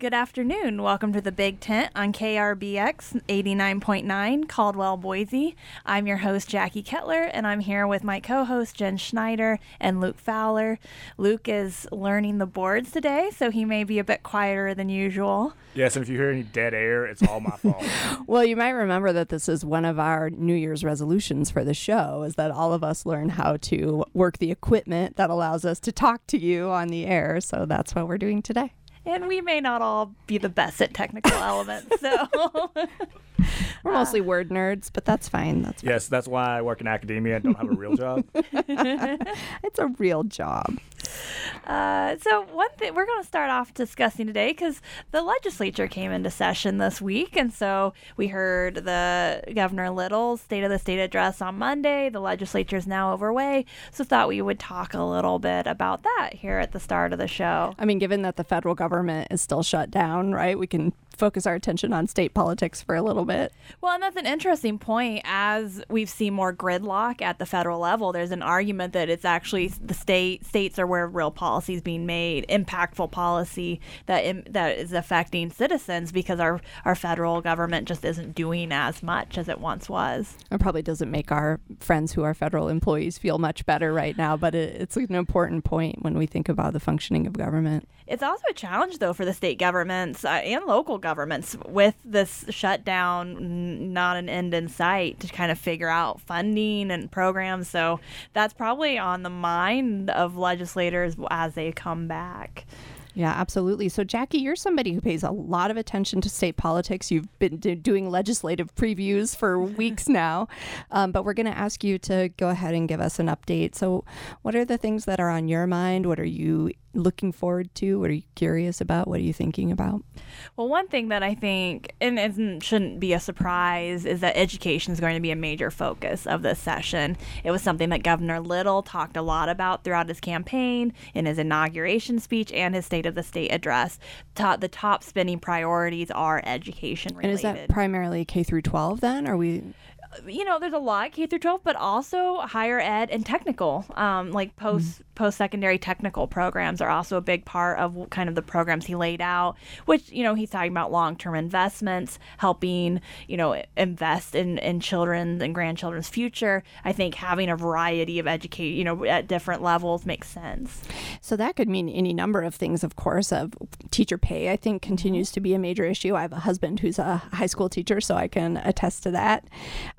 Good afternoon. Welcome to the Big Tent on KRBX 89.9 Caldwell, Boise. I'm your host, Jackie Kettler, and I'm here with my co host, Jen Schneider and Luke Fowler. Luke is learning the boards today, so he may be a bit quieter than usual. Yes, and if you hear any dead air, it's all my fault. well, you might remember that this is one of our New Year's resolutions for the show is that all of us learn how to work the equipment that allows us to talk to you on the air. So that's what we're doing today and we may not all be the best at technical elements. So we're mostly uh, word nerds, but that's fine. That's yes, that's why I work in academia and don't have a real job. it's a real job. Uh, so one thing we're going to start off discussing today because the legislature came into session this week, and so we heard the Governor Little's State of the State address on Monday. The legislature is now overway, so thought we would talk a little bit about that here at the start of the show. I mean, given that the federal government is still shut down, right? We can focus our attention on state politics for a little bit. Well, and that's an interesting point. As we've seen more gridlock at the federal level, there's an argument that it's actually the state states are where real policy is being made, impactful policy that Im- that is affecting citizens because our our federal government just isn't doing as much as it once was. It probably doesn't make our friends who are federal employees feel much better right now, but it, it's an important point when we think about the functioning of government. It's also a challenge, though, for the state governments uh, and local governments with this shutdown, not an end in sight, to kind of figure out funding and programs. So that's probably on the mind of legislators as they come back. Yeah, absolutely. So, Jackie, you're somebody who pays a lot of attention to state politics. You've been do- doing legislative previews for weeks now, um, but we're going to ask you to go ahead and give us an update. So, what are the things that are on your mind? What are you looking forward to? What are you curious about? What are you thinking about? Well, one thing that I think, and it shouldn't be a surprise, is that education is going to be a major focus of this session. It was something that Governor Little talked a lot about throughout his campaign, in his inauguration speech, and his State of the State address. the top spending priorities are education related. And is that primarily K through 12 then? Are we you know, there's a lot K through 12, but also higher ed and technical, um, like post mm-hmm. post secondary technical programs are also a big part of kind of the programs he laid out. Which you know he's talking about long term investments, helping you know invest in in children's and grandchildren's future. I think having a variety of educate, you know, at different levels makes sense. So that could mean any number of things, of course. Of teacher pay, I think continues mm-hmm. to be a major issue. I have a husband who's a high school teacher, so I can attest to that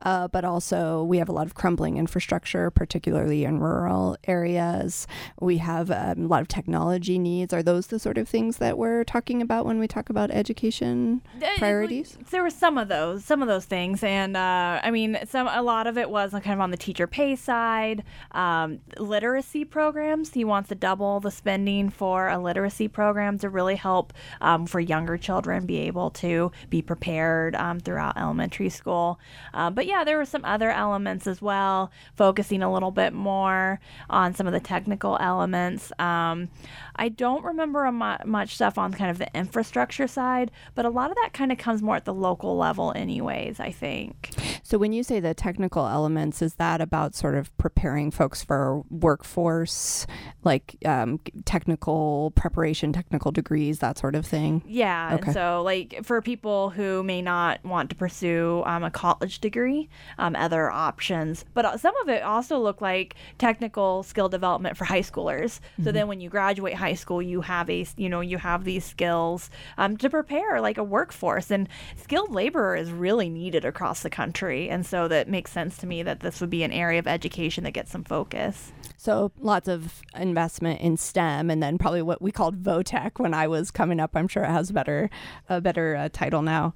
uh, but also we have a lot of crumbling infrastructure, particularly in rural areas. We have um, a lot of technology needs. Are those the sort of things that we're talking about when we talk about education priorities? There were some of those, some of those things, and uh, I mean, some a lot of it was kind of on the teacher pay side. Um, literacy programs. He wants to double the spending for a literacy program to really help um, for younger children be able to be prepared um, throughout elementary school. Uh, but yeah, there were some other elements as well, focusing a little bit more on some of the technical elements. Um, I don't remember mu- much stuff on kind of the infrastructure side, but a lot of that kind of comes more at the local level, anyways, I think. So when you say the technical elements, is that about sort of preparing folks for workforce, like um, technical preparation, technical degrees, that sort of thing? Yeah. Okay. And so, like, for people who may not want to pursue um, a college degree, um, other options, but uh, some of it also look like technical skill development for high schoolers. Mm-hmm. So then when you graduate high school, you have a, you know, you have these skills um, to prepare like a workforce and skilled labor is really needed across the country. And so that makes sense to me that this would be an area of education that gets some focus. So lots of investment in STEM, and then probably what we called VOTEC when I was coming up. I'm sure it has a better, a better uh, title now.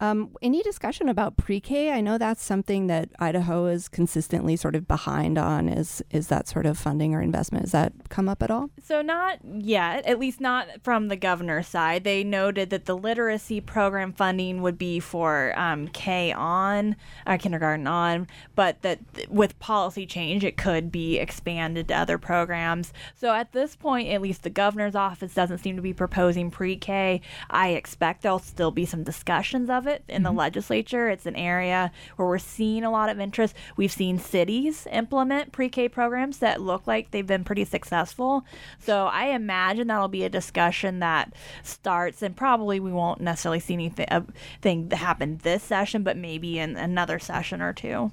Um, any discussion about pre-K? I know that's something that Idaho is consistently sort of behind on. Is is that sort of funding or investment? Has that come up at all? So not yet, at least not from the governor's side. They noted that the literacy program funding would be for um, K on, uh, kindergarten on, but that th- with policy change, it could be expanded to other programs. So at this point, at least the governor's office doesn't seem to be proposing pre-K. I expect there'll still be some discussions of it in the legislature. It's an area where we're seeing a lot of interest. We've seen cities implement pre-K programs that look like they've been pretty successful. So I imagine that'll be a discussion that starts, and probably we won't necessarily see anything uh, thing happen this session, but maybe in another session or two.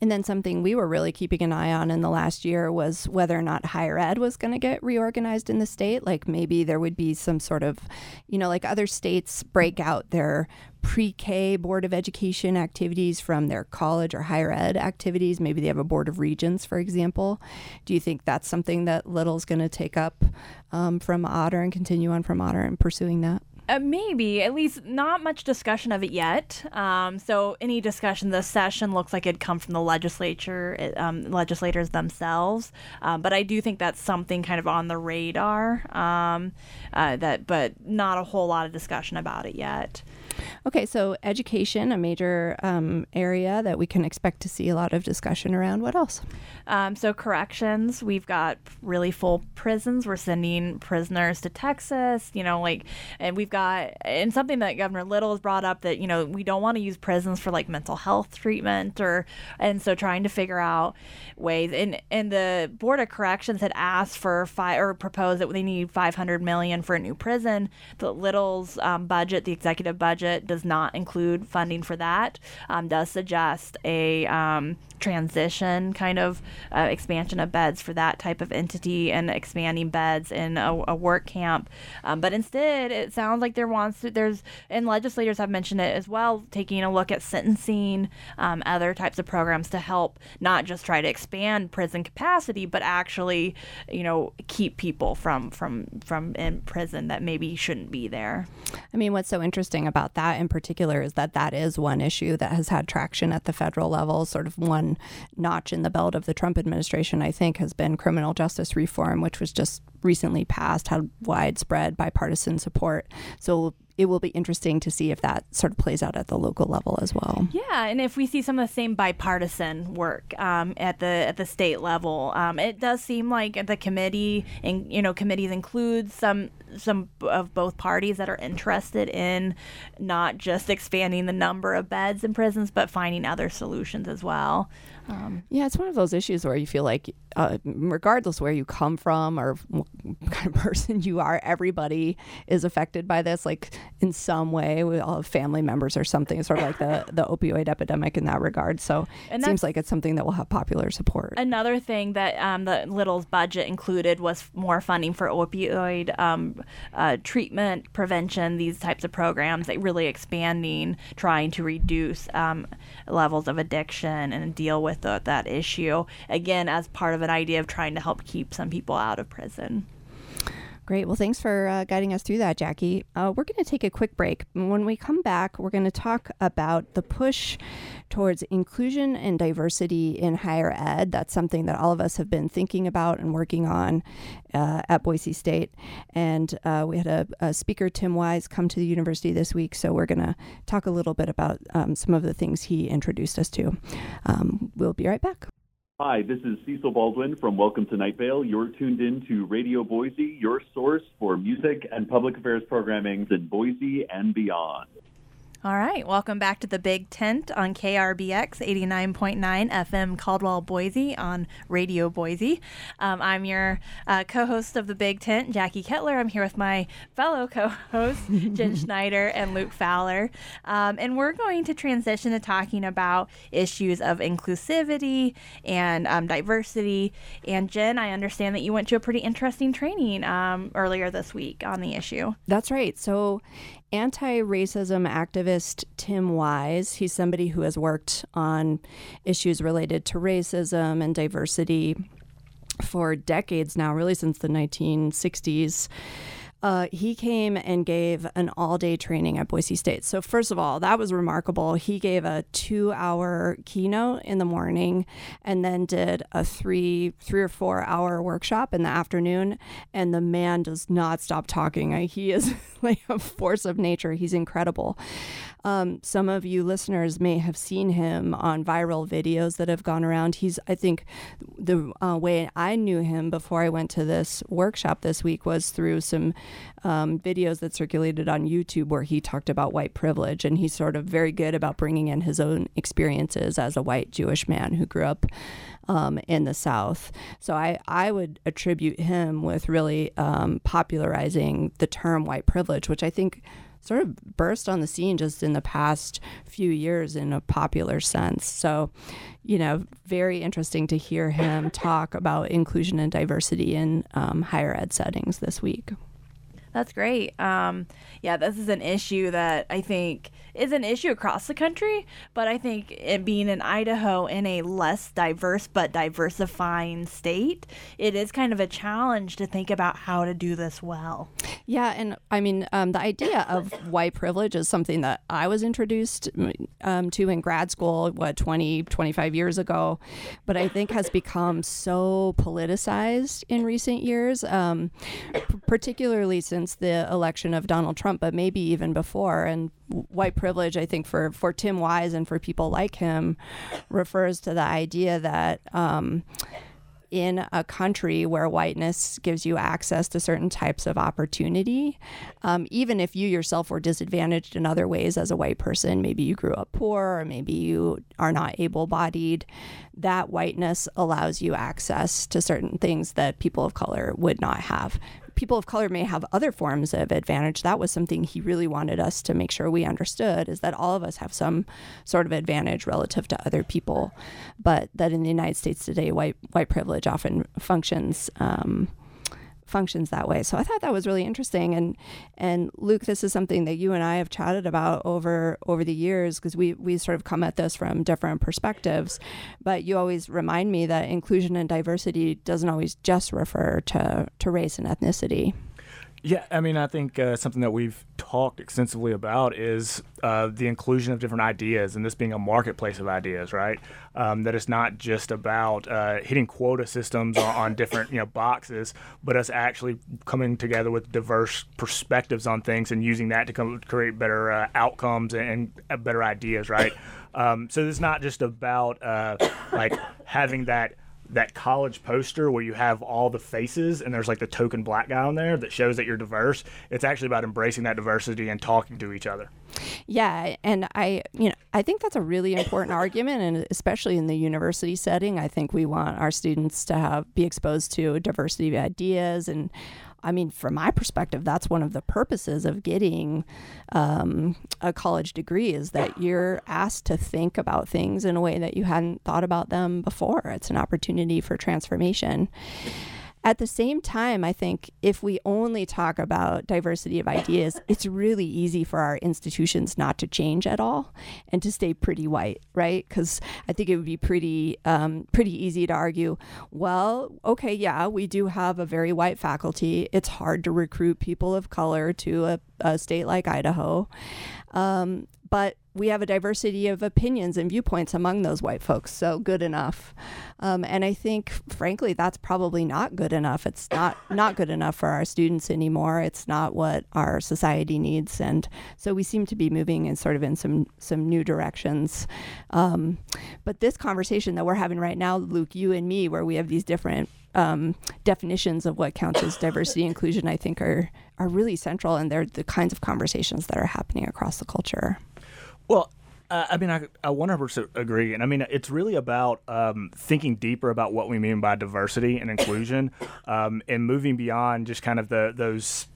And then something we were really keeping an eye on in the last year was whether or not higher ed was going to get reorganized in the state. Like maybe there would be some sort of, you know, like other states break out their pre K Board of Education activities from their college or higher ed activities. Maybe they have a Board of Regents, for example. Do you think that's something that Little's going to take up um, from Otter and continue on from Otter and pursuing that? Uh, maybe, at least not much discussion of it yet. Um, so any discussion this session looks like it'd come from the legislature, it, um, legislators themselves. Um, but I do think that's something kind of on the radar. Um, uh, that, but not a whole lot of discussion about it yet. Okay, so education, a major um, area that we can expect to see a lot of discussion around. What else? Um, so corrections, we've got really full prisons. We're sending prisoners to Texas. You know, like, and we've got and something that Governor Little has brought up that you know we don't want to use prisons for like mental health treatment or, and so trying to figure out ways. And and the Board of Corrections had asked for five or proposed that they need 500 million for a new prison. The Little's um, budget, the executive budget, does not include funding for that. Um, does suggest a um, transition kind of uh, expansion of beds for that type of entity and expanding beds in a, a work camp. Um, but instead, it sounds like there wants to, there's, and legislators have mentioned it as well, taking a look at sentencing, um, other types of programs to help not just try to expand prison capacity, but actually, you know, keep people from, from, from in prison that maybe shouldn't be there. I mean, what's so interesting about that in particular is that that is one issue that has had traction at the federal level, sort of one notch in the belt of the Trump administration, I think, has been criminal justice reform, which was just recently passed, had widespread bipartisan support. So it will be interesting to see if that sort of plays out at the local level as well. Yeah, and if we see some of the same bipartisan work um, at the at the state level, um, it does seem like the committee and you know committees include some some of both parties that are interested in not just expanding the number of beds in prisons, but finding other solutions as well. Um, yeah, it's one of those issues where you feel like, uh, regardless where you come from or what kind of person you are, everybody is affected by this, like in some way. We all have family members or something. It's sort of like the, the opioid epidemic in that regard. So and it seems like it's something that will have popular support. Another thing that um, the Little's budget included was more funding for opioid um, uh, treatment, prevention, these types of programs, like really expanding, trying to reduce um, levels of addiction and deal with with the, that issue, again, as part of an idea of trying to help keep some people out of prison. Great. Well, thanks for uh, guiding us through that, Jackie. Uh, we're going to take a quick break. When we come back, we're going to talk about the push towards inclusion and diversity in higher ed. That's something that all of us have been thinking about and working on uh, at Boise State. And uh, we had a, a, speaker, Tim Wise, come to the university this week. So we're going to talk a little bit about um, some of the things he introduced us to. Um, we'll be right back. Hi, this is Cecil Baldwin from Welcome to Night Vale. You're tuned in to Radio Boise, your source for music and public affairs programming in Boise and beyond. All right, welcome back to the Big Tent on KRBX 89.9 FM Caldwell Boise on Radio Boise. Um, I'm your uh, co host of the Big Tent, Jackie Kettler. I'm here with my fellow co hosts, Jen Schneider and Luke Fowler. Um, and we're going to transition to talking about issues of inclusivity and um, diversity. And Jen, I understand that you went to a pretty interesting training um, earlier this week on the issue. That's right. So, anti racism activist Tim Wise. He's somebody who has worked on issues related to racism and diversity for decades now, really since the 1960s. Uh, he came and gave an all day training at Boise State. So, first of all, that was remarkable. He gave a two hour keynote in the morning and then did a three, three or four hour workshop in the afternoon. And the man does not stop talking. He is like a force of nature. He's incredible. Um, some of you listeners may have seen him on viral videos that have gone around. He's, I think, the uh, way I knew him before I went to this workshop this week was through some um, videos that circulated on YouTube where he talked about white privilege. And he's sort of very good about bringing in his own experiences as a white Jewish man who grew up um, in the South. So I, I would attribute him with really um, popularizing the term white privilege, which I think sort of burst on the scene just in the past few years in a popular sense. So, you know, very interesting to hear him talk about inclusion and diversity in um, higher ed settings this week. That's great. Um, yeah, this is an issue that I think is an issue across the country, but I think it being in Idaho in a less diverse but diversifying state, it is kind of a challenge to think about how to do this well. Yeah, and I mean, um, the idea of white privilege is something that I was introduced um, to in grad school, what, 20, 25 years ago, but I think has become so politicized in recent years, um, p- particularly since the election of Donald Trump, but maybe even before. And white privilege, I think, for, for Tim Wise and for people like him, refers to the idea that um, in a country where whiteness gives you access to certain types of opportunity, um, even if you yourself were disadvantaged in other ways as a white person, maybe you grew up poor or maybe you are not able bodied, that whiteness allows you access to certain things that people of color would not have people of color may have other forms of advantage. That was something he really wanted us to make sure we understood is that all of us have some sort of advantage relative to other people, but that in the United States today, white white privilege often functions. Um, functions that way. So I thought that was really interesting. And and Luke, this is something that you and I have chatted about over over the years because we we sort of come at this from different perspectives. But you always remind me that inclusion and diversity doesn't always just refer to to race and ethnicity. Yeah, I mean, I think uh, something that we've talked extensively about is uh, the inclusion of different ideas, and this being a marketplace of ideas, right? Um, that it's not just about uh, hitting quota systems on, on, different you know boxes, but us actually coming together with diverse perspectives on things and using that to come create better uh, outcomes and, and, uh, better ideas, right? Um, so it's not just about uh, like having that that college poster where you have all the faces and there's like the token black guy on there that shows that you're diverse. It's actually about embracing that diversity and talking to each other. Yeah, and I, you know, I think that's a really important argument, and especially in the university setting, I think we want our students to have be exposed to a diversity of ideas and I mean, from my perspective, that's one of the purposes of getting um, a college degree is that you're asked to think about things in a way that you hadn't thought about them before. It's an opportunity for transformation. At the same time, I think if we only talk about diversity of ideas, it's really easy for our institutions not to change at all and to stay pretty white, right? Because I think it would be pretty um, pretty easy to argue, well, okay, yeah, we do have a very white faculty. It's hard to recruit people of color to a, a state like Idaho. Um, but we have a diversity of opinions and viewpoints among those white folks. So good enough. Um, and I think, frankly, that's probably not good enough. It's not not good enough for our students anymore. It's not what our society needs. And so we seem to be moving in sort of in some some new directions. Um, but this conversation that we're having right now, Luke, you and me, where we have these different um, definitions of what counts as diversity inclusion, I think are are really central, and they're the kinds of conversations that are happening across the culture. Well, uh, I mean, I, I 100% agree. And I mean, it's really about um, thinking deeper about what we mean by diversity and inclusion um, and moving beyond just kind of the those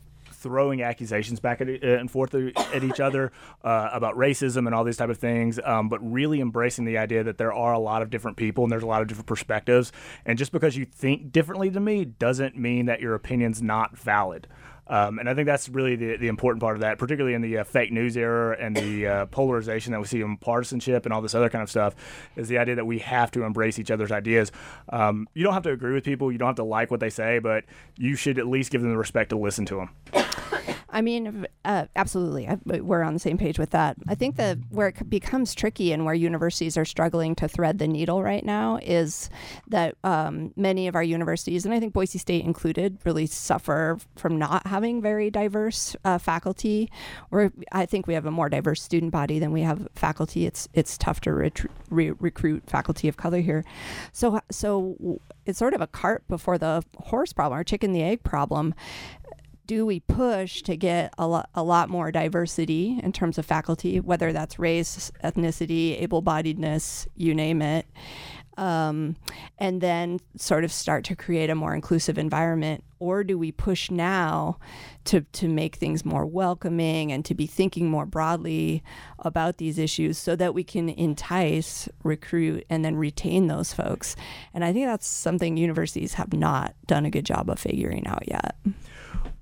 throwing accusations back at, uh, and forth at each other uh, about racism and all these type of things, um, but really embracing the idea that there are a lot of different people and there's a lot of different perspectives. And just because you think differently than me doesn't mean that your opinion's not valid. Um, and I think that's really the, the important part of that, particularly in the uh, fake news era and the uh, polarization that we see in partisanship and all this other kind of stuff, is the idea that we have to embrace each other's ideas. Um, you don't have to agree with people, you don't have to like what they say, but you should at least give them the respect to listen to them. I mean, uh, absolutely. I, we're on the same page with that. I think that where it becomes tricky and where universities are struggling to thread the needle right now is that um, many of our universities, and I think Boise State included, really suffer from not having very diverse uh, faculty. Or I think we have a more diverse student body than we have faculty. It's it's tough to ret- re- recruit faculty of color here. So so it's sort of a cart before the horse problem or chicken the egg problem do we push to get a lot, a lot more diversity in terms of faculty, whether that's race, ethnicity, able bodiedness, you name it, um, and then sort of start to create a more inclusive environment? Or do we push now to, to make things more welcoming and to be thinking more broadly about these issues so that we can entice, recruit, and then retain those folks? And I think that's something universities have not done a good job of figuring out yet.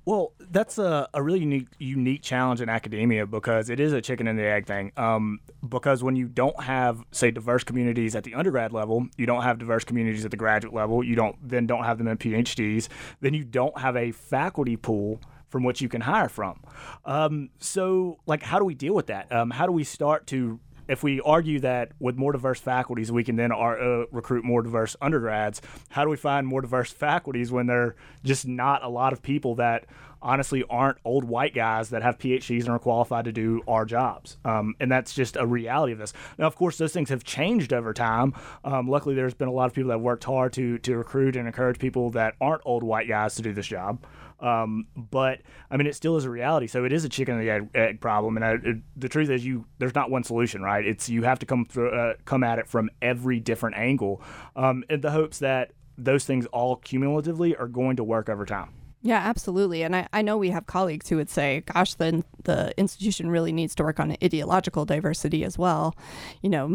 Well, that's a, a really unique unique challenge in academia because it is a chicken and the egg thing. Um, because when you don't have, say, diverse communities at the undergrad level, you don't have diverse communities at the graduate level, you don't then don't have them in PhDs, then you don't have a faculty pool from which you can hire from. Um, so, like, how do we deal with that? Um, how do we start to if we argue that with more diverse faculties, we can then uh, recruit more diverse undergrads, how do we find more diverse faculties when there are just not a lot of people that honestly aren't old white guys that have PhDs and are qualified to do our jobs. Um, and that's just a reality of this. Now, of course, those things have changed over time. Um, luckily, there's been a lot of people that worked hard to, to recruit and encourage people that aren't old white guys to do this job. Um, but I mean, it still is a reality. So it is a chicken and the egg, egg problem. And I, it, the truth is, you there's not one solution, right? It's you have to come through, uh, come at it from every different angle, um, in the hopes that those things all cumulatively are going to work over time. Yeah, absolutely. And I, I know we have colleagues who would say, gosh, then the institution really needs to work on ideological diversity as well. You know,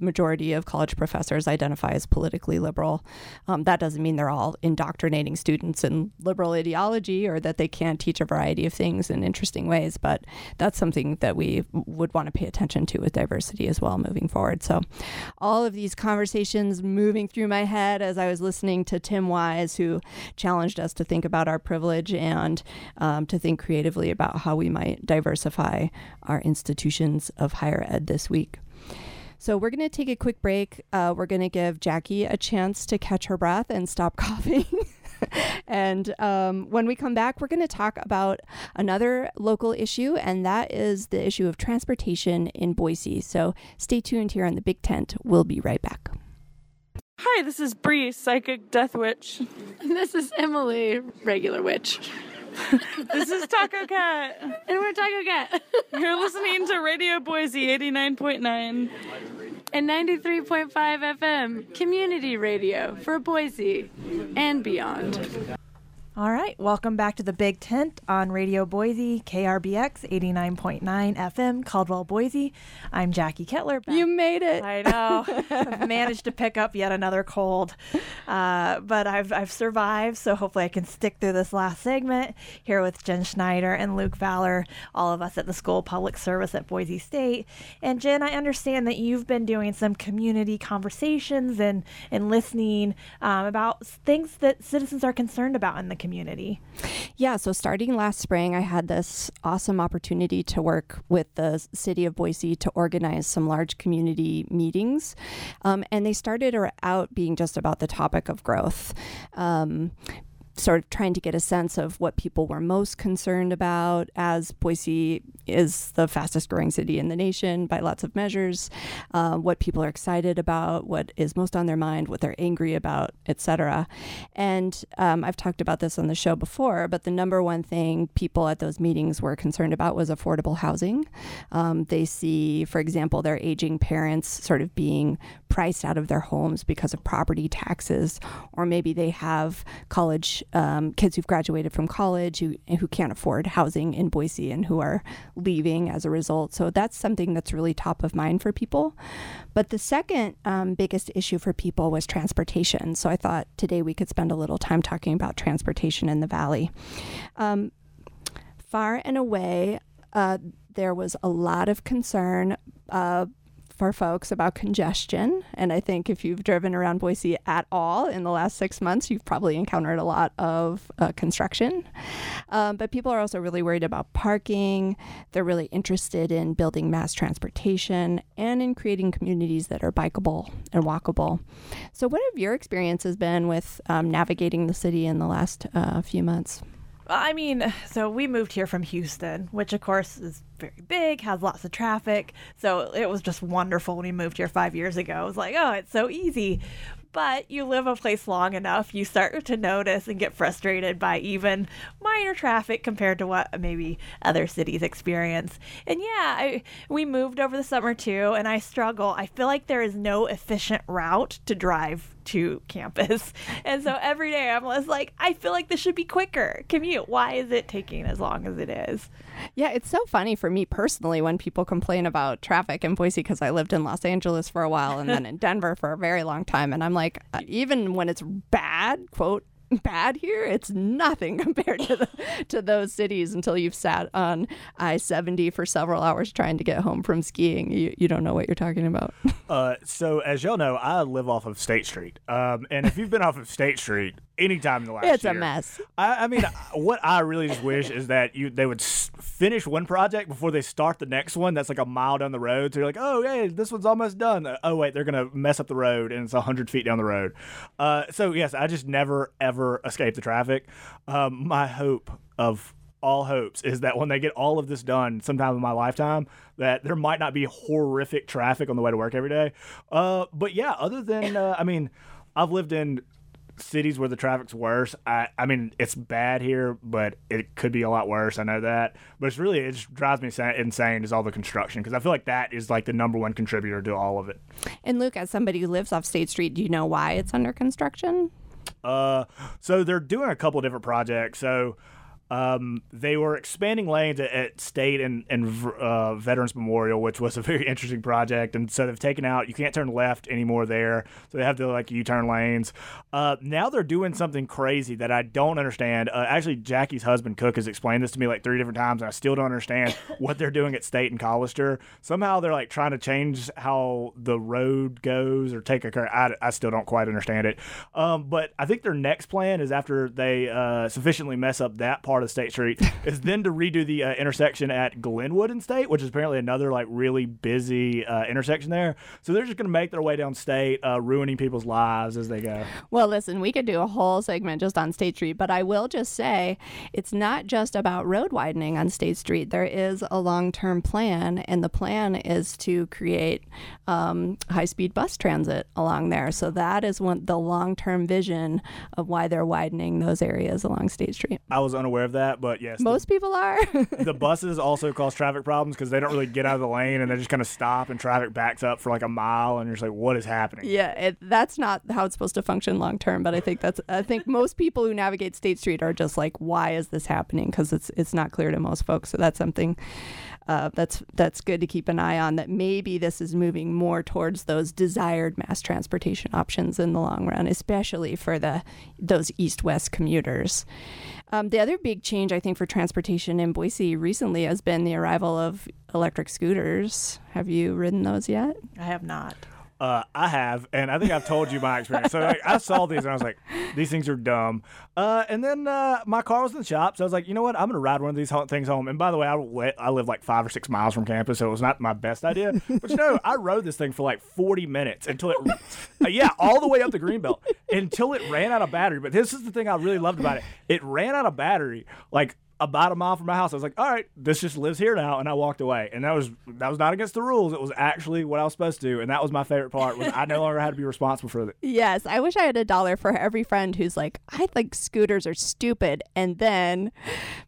majority of college professors identify as politically liberal. Um, that doesn't mean they're all indoctrinating students in liberal ideology or that they can't teach a variety of things in interesting ways, but that's something that we would want to pay attention to with diversity as well moving forward. So, all of these conversations moving through my head as I was listening to Tim Wise, who challenged us to think about about our privilege and um, to think creatively about how we might diversify our institutions of higher ed this week. So we're going to take a quick break. Uh, we're going to give Jackie a chance to catch her breath and stop coughing. and um, when we come back, we're going to talk about another local issue, and that is the issue of transportation in Boise. So stay tuned here on the Big Tent. We'll be right back. Hi, this is Bree, Psychic Death Witch. And this is Emily, Regular Witch. this is Tacocat. And we're Tacocat. You're listening to Radio Boise 89.9 and 93.5 FM, community radio for Boise and beyond. All right, welcome back to the Big Tent on Radio Boise, KRBX 89.9 FM, Caldwell, Boise. I'm Jackie Kettler. Back. You made it. I know. I've managed to pick up yet another cold, uh, but I've, I've survived, so hopefully I can stick through this last segment here with Jen Schneider and Luke Fowler, all of us at the School of Public Service at Boise State. And Jen, I understand that you've been doing some community conversations and, and listening um, about things that citizens are concerned about in the community? Yeah, so starting last spring, I had this awesome opportunity to work with the city of Boise to organize some large community meetings. Um, and they started out being just about the topic of growth. Um, sort of trying to get a sense of what people were most concerned about as Boise is the fastest growing city in the nation by lots of measures, uh, what people are excited about, what is most on their mind, what they're angry about, etc. And um, I've talked about this on the show before, but the number one thing people at those meetings were concerned about was affordable housing. Um, they see, for example, their aging parents sort of being priced out of their homes because of property taxes, or maybe they have college um, kids who've graduated from college who who can't afford housing in Boise and who are leaving as a result. So that's something that's really top of mind for people. But the second um, biggest issue for people was transportation. So I thought today we could spend a little time talking about transportation in the valley. Um, far and away, uh, there was a lot of concern. Uh, for folks about congestion. And I think if you've driven around Boise at all in the last six months, you've probably encountered a lot of uh, construction. Um, but people are also really worried about parking. They're really interested in building mass transportation and in creating communities that are bikeable and walkable. So, what have your experiences been with um, navigating the city in the last uh, few months? I mean, so we moved here from Houston, which of course is very big, has lots of traffic. So it was just wonderful when we moved here five years ago. It was like, oh, it's so easy. But you live a place long enough, you start to notice and get frustrated by even minor traffic compared to what maybe other cities experience. And yeah, I, we moved over the summer too, and I struggle. I feel like there is no efficient route to drive to campus. And so every day I'm just like, I feel like this should be quicker. Commute. Why is it taking as long as it is? Yeah, it's so funny for me personally when people complain about traffic in Boise because I lived in Los Angeles for a while and then in Denver for a very long time. And I'm like, uh, even when it's bad, quote, bad here. It's nothing compared to the, to those cities until you've sat on I seventy for several hours trying to get home from skiing. You you don't know what you're talking about. Uh, so as y'all know, I live off of State Street, um, and if you've been off of State Street anytime in the last year. It's a year, mess. I, I mean, what I really just wish is that you they would s- finish one project before they start the next one. That's like a mile down the road. So you're like, oh, hey, this one's almost done. Uh, Oh wait, they're gonna mess up the road, and it's hundred feet down the road. Uh, so yes, I just never ever escape the traffic. Um, my hope of all hopes is that when they get all of this done sometime in my lifetime that there might not be horrific traffic on the way to work every day uh, but yeah other than uh, i mean i've lived in cities where the traffic's worse I, I mean it's bad here but it could be a lot worse i know that but it's really it just drives me insane is all the construction because i feel like that is like the number one contributor to all of it And Luke, as somebody who lives off State Street, do you know why it's under construction? Uh, so they're doing a couple different projects. So um, they were expanding lanes at, at State and, and uh, Veterans Memorial, which was a very interesting project. And so they've taken out, you can't turn left anymore there. So they have the like U turn lanes. Uh, now they're doing something crazy that I don't understand. Uh, actually, Jackie's husband, Cook, has explained this to me like three different times, and I still don't understand what they're doing at State and Collister. Somehow they're like trying to change how the road goes or take a curve. I, I still don't quite understand it. Um, but I think their next plan is after they uh, sufficiently mess up that part of State Street, is then to redo the uh, intersection at Glenwood and State, which is apparently another like really busy uh, intersection there. So they're just going to make their way down State, uh, ruining people's lives as they go. Well, listen, we could do a whole segment just on State Street, but I will just say it's not just about road widening on State Street. There is a long term plan, and the plan is to create um, high speed bus transit along there. So that is one the long term vision of why they're widening those areas along State Street. I was unaware of that, but yes, the- Most people are. the buses also cause traffic problems because they don't really get out of the lane and they just kind of stop and traffic backs up for like a mile and you're just like, what is happening? Yeah, it, that's not how it's supposed to function long term. But I think that's I think most people who navigate State Street are just like, why is this happening? Because it's it's not clear to most folks. So that's something uh, that's that's good to keep an eye on. That maybe this is moving more towards those desired mass transportation options in the long run, especially for the those east west commuters. Um, the other big change I think for transportation in Boise recently has been the arrival of electric scooters. Have you ridden those yet? I have not. Uh, I have, and I think I've told you my experience. So like, I saw these and I was like, these things are dumb. Uh, and then uh, my car was in the shop, so I was like, you know what? I'm gonna ride one of these things home. And by the way, I, I live like five or six miles from campus, so it was not my best idea. But you know, I rode this thing for like 40 minutes until it, uh, yeah, all the way up the greenbelt until it ran out of battery. But this is the thing I really loved about it. It ran out of battery like about a mile from my house. I was like, all right, this just lives here now, and I walked away. And that was that was not against the rules. It was actually what I was supposed to do, and that was my favorite part. Was I no longer had to be responsible for it. Yes, I wish I had a dollar for every friend who's like, I think scooters are stupid, and then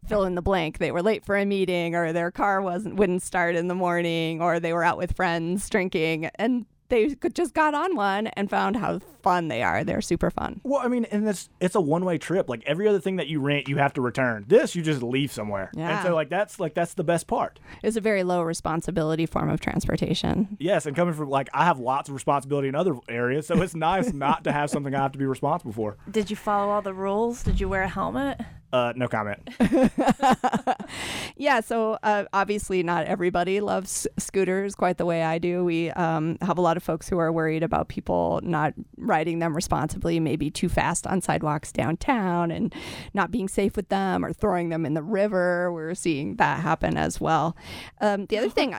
fill in the blank. They were late for a meeting, or their car wasn't wouldn't start in the morning, or they were out with friends drinking, and they just got on one and found how fun they are. They're super fun. Well, I mean, and it's it's a one way trip. Like every other thing that you rent, you have to return. This you just leave somewhere. Yeah. And so like that's like that's the best part. It's a very low responsibility form of transportation. Yes, and coming from like I have lots of responsibility in other areas, so it's nice not to have something I have to be responsible for. Did you follow all the rules? Did you wear a helmet? Uh, no comment. yeah, so uh, obviously not everybody loves scooters quite the way I do. We um, have a lot of folks who are worried about people not riding them responsibly, maybe too fast on sidewalks downtown and not being safe with them or throwing them in the river. We're seeing that happen as well. Um, the other thing,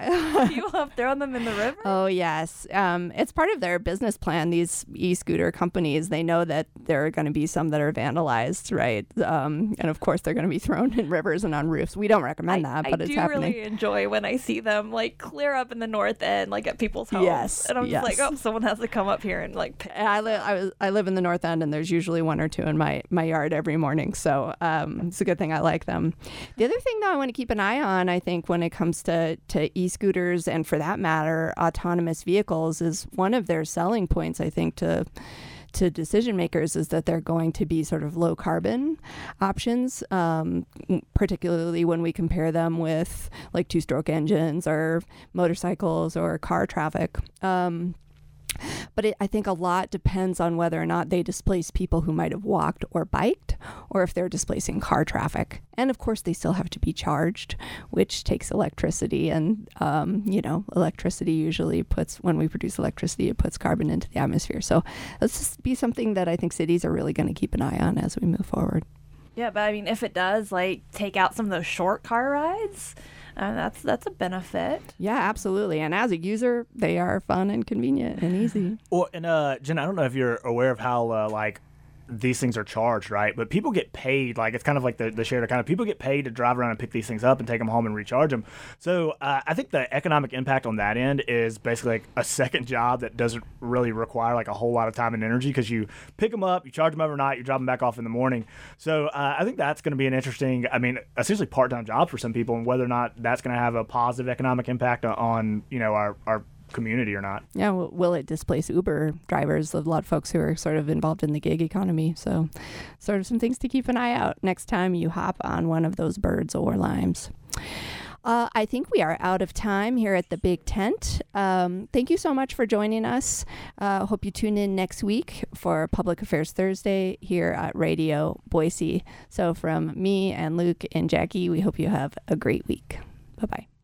you have thrown them in the river. Oh yes, um, it's part of their business plan. These e-scooter companies, they know that there are going to be some that are vandalized, right? And of course, they're going to be thrown in rivers and on roofs. We don't recommend I, that, but I it's happening. I do really enjoy when I see them like clear up in the north end, like at people's homes. Yes, and I'm just like, oh, someone has to come up here and like. Pick I live I, was, I live in the north end and there's usually one or two in my, my yard every morning so um, it's a good thing I like them. The other thing though I want to keep an eye on I think when it comes to, to e-scooters and for that matter autonomous vehicles is one of their selling points I think to to decision makers is that they're going to be sort of low carbon options, um, particularly when we compare them with like two stroke engines or motorcycles or car traffic. Um, but it, I think a lot depends on whether or not they displace people who might have walked or biked, or if they're displacing car traffic. And of course, they still have to be charged, which takes electricity. And, um, you know, electricity usually puts, when we produce electricity, it puts carbon into the atmosphere. So this just be something that I think cities are really going to keep an eye on as we move forward. Yeah, but I mean, if it does like take out some of those short car rides, uh, that's that's a benefit. Yeah, absolutely. And as a user, they are fun and convenient and easy. Well, and uh, Jen, I don't know if you're aware of how uh, like these things are charged, right? But people get paid, like it's kind of like the, the shared kind of people get paid to drive around and pick these things up and take them home and recharge them. So uh, I think the economic impact on that end is basically like a second job that doesn't really require like a whole lot of time and energy because you pick them up, you charge them overnight, you drop them back off in the morning. So uh, I think that's going to be an interesting, I mean, essentially part time job for some people, and whether or not that's going to have a positive economic impact on you know our our community or not. Yeah, w- will it displace Uber drivers? A lot of folks who are sort of involved in the gig economy. So, sort of some things to keep an eye out next time you hop on one of those birds or limes. Uh, I think we are out of time here at the Big Tent. Um, thank you so much for joining us. Uh, hope you tune in next week for Public Affairs Thursday here at Radio Boise. So, from me and Luke and Jackie, we hope you have a great week. Bye bye.